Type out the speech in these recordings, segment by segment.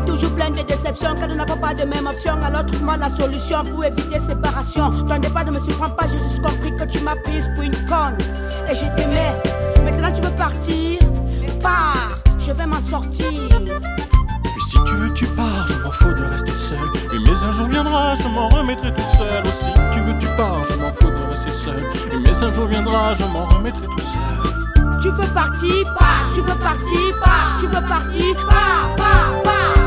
est toujours pleine de déceptions. Quand nous n'avons pas de même option, alors trouve-moi la solution pour éviter séparation. T'en pas, ne me surprends pas, j'ai juste compris que tu m'as prise pour une conne. Et je t'aimais. Maintenant tu veux partir? Pars, je vais m'en sortir. Puis si tu veux, tu pars, je m'en fous de rester seul. Oui, mais un jour viendra, je m'en remettrai tout seul. Aussi, tu veux, tu pars, je m'en fous de rester seul. Oui, mais un jour viendra, je m'en remettrai tout seul. Tu veux partir, pas. Tu veux partir, pas. Tu veux partir, pas, pas, pas,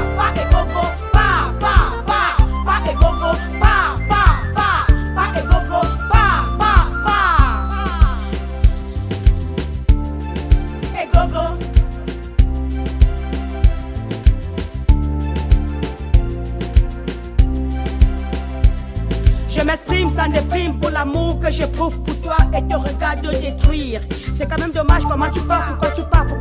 Je m'exprime sans déprime pour l'amour que j'éprouve pour toi et te regarde détruire. C'est quand même dommage comment tu pars, pourquoi tu pars.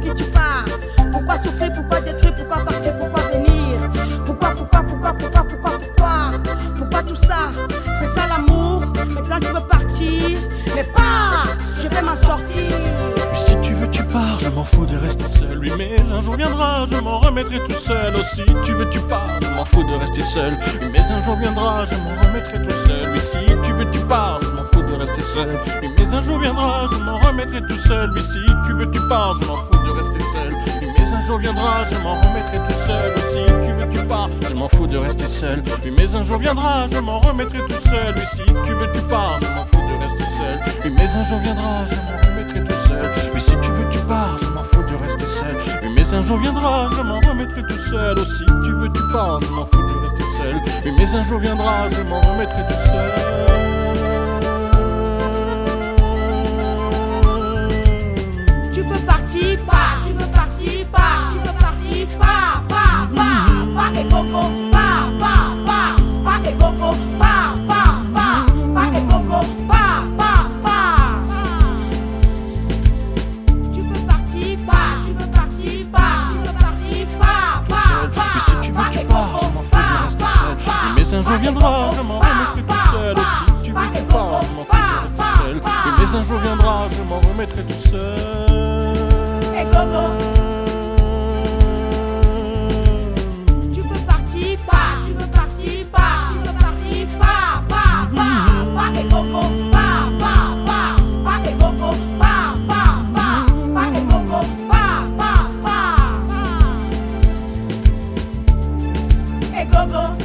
Mais un jour viendra, je m'en remettrai tout seul. Aussi, tu veux, tu pars, je m'en fous de rester seul. Mais un jour viendra, je m'en remettrai tout seul. Oui, si tu veux, tu pars, je m'en fous de rester seul. Mais un jour viendra, je m'en remettrai tout seul. Oui, si tu veux, tu pars, je m'en fous de rester seul. Mais un jour viendra, je m'en remettrai tout seul. Oui, si tu veux, tu pars, je m'en fous de rester seul. Mais un jour viendra, je m'en remettrai tout seul. Oui, si tu veux, tu pars, je m'en fous de rester seul. Mais un jour viendra, je m'en un jour viendra, je m'en remettrai tout seul. Aussi, tu veux, tu pars, je m'en fous de rester seul. Oui, mais un jour viendra, je m'en remettrai tout seul. viendra, je m'en remettrai tout seul. Oh, si tu m'écoutes pas, je m'en seul. Mais un jour viendra, je m'en remettrai tout seul. Et Gogo, tu veux partir, pas, tu veux partir, pas, tu veux partir, pas, pas, pas, pas, et Gogo.